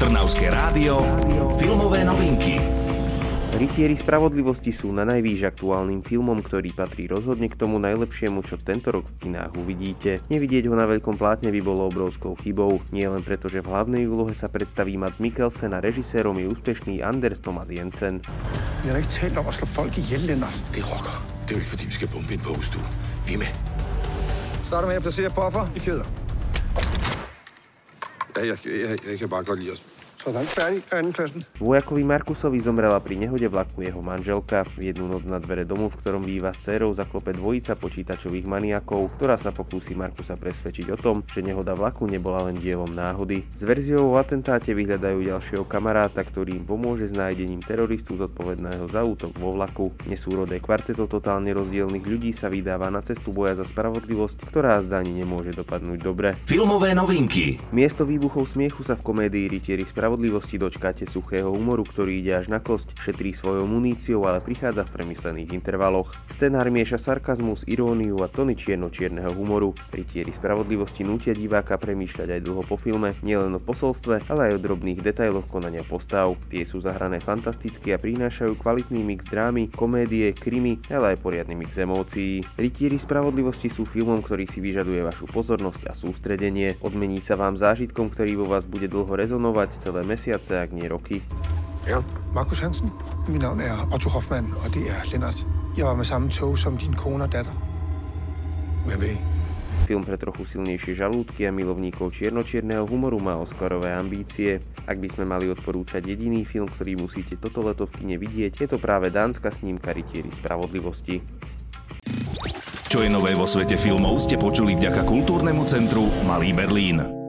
Trnavské rádio, filmové novinky. Rytieri spravodlivosti sú na najvýš aktuálnym filmom, ktorý patrí rozhodne k tomu najlepšiemu, čo tento rok v kinách uvidíte. Nevidieť ho na veľkom plátne by bolo obrovskou chybou, nie len preto, že v hlavnej úlohe sa predstaví Mats Mikkelsen a režisérom je úspešný Anders Thomas Jensen. Vi har ikke talt om at slå folk ihjel, Lennart. Det er rocker. Det er jo ikke, fordi vi skal bombe en vuggestue. Vi er med. Starter med at placere buffer i fjeder. Ja, jeg, jeg, jeg kan bare godt lide os. Vojakovi Markusovi zomrela pri nehode vlaku jeho manželka. V jednu noc na dvere domu, v ktorom býva s dcerou, zaklope dvojica počítačových maniakov, ktorá sa pokúsi Markusa presvedčiť o tom, že nehoda vlaku nebola len dielom náhody. S verziou o atentáte vyhľadajú ďalšieho kamaráta, ktorý im pomôže s nájdením teroristu zodpovedného za útok vo vlaku. Nesúrodé kvarteto totálne rozdielnych ľudí sa vydáva na cestu boja za spravodlivosť, ktorá zdá ani nemôže dopadnúť dobre. Filmové novinky. Miesto výbuchov smiechu sa v komédii Rytieri spravodlivosti dočkáte suchého humoru, ktorý ide až na kosť, šetrí svojou muníciou, ale prichádza v premyslených intervaloch. Scenár mieša sarkazmus, iróniu a tony čierno-čierneho humoru. Rytieri spravodlivosti nútia diváka premýšľať aj dlho po filme, nielen o posolstve, ale aj o drobných detailoch konania postav. Tie sú zahrané fantasticky a prinášajú kvalitný mix drámy, komédie, krimi, ale aj poriadny mix emócií. Rytieri spravodlivosti sú filmom, ktorý si vyžaduje vašu pozornosť a sústredenie. Odmení sa vám zážitkom, ktorý vo vás bude dlho rezonovať celé mesiace, ak nie roky. Ja. Markus Hansen. Mit navn er Otto Hoffmann, og det er Lennart. Jeg var med samme tog som din kone og datter. Hvem ved? Film pre trochu silnejšie žalúdky a milovníkov čiernočierneho humoru má Oscarové ambície. Ak by sme mali odporúčať jediný film, ktorý musíte toto leto v kine vidieť, je to práve dánska snímka Rytieri spravodlivosti. Čo je nové vo svete filmov ste počuli vďaka kultúrnemu centru Malý Berlín.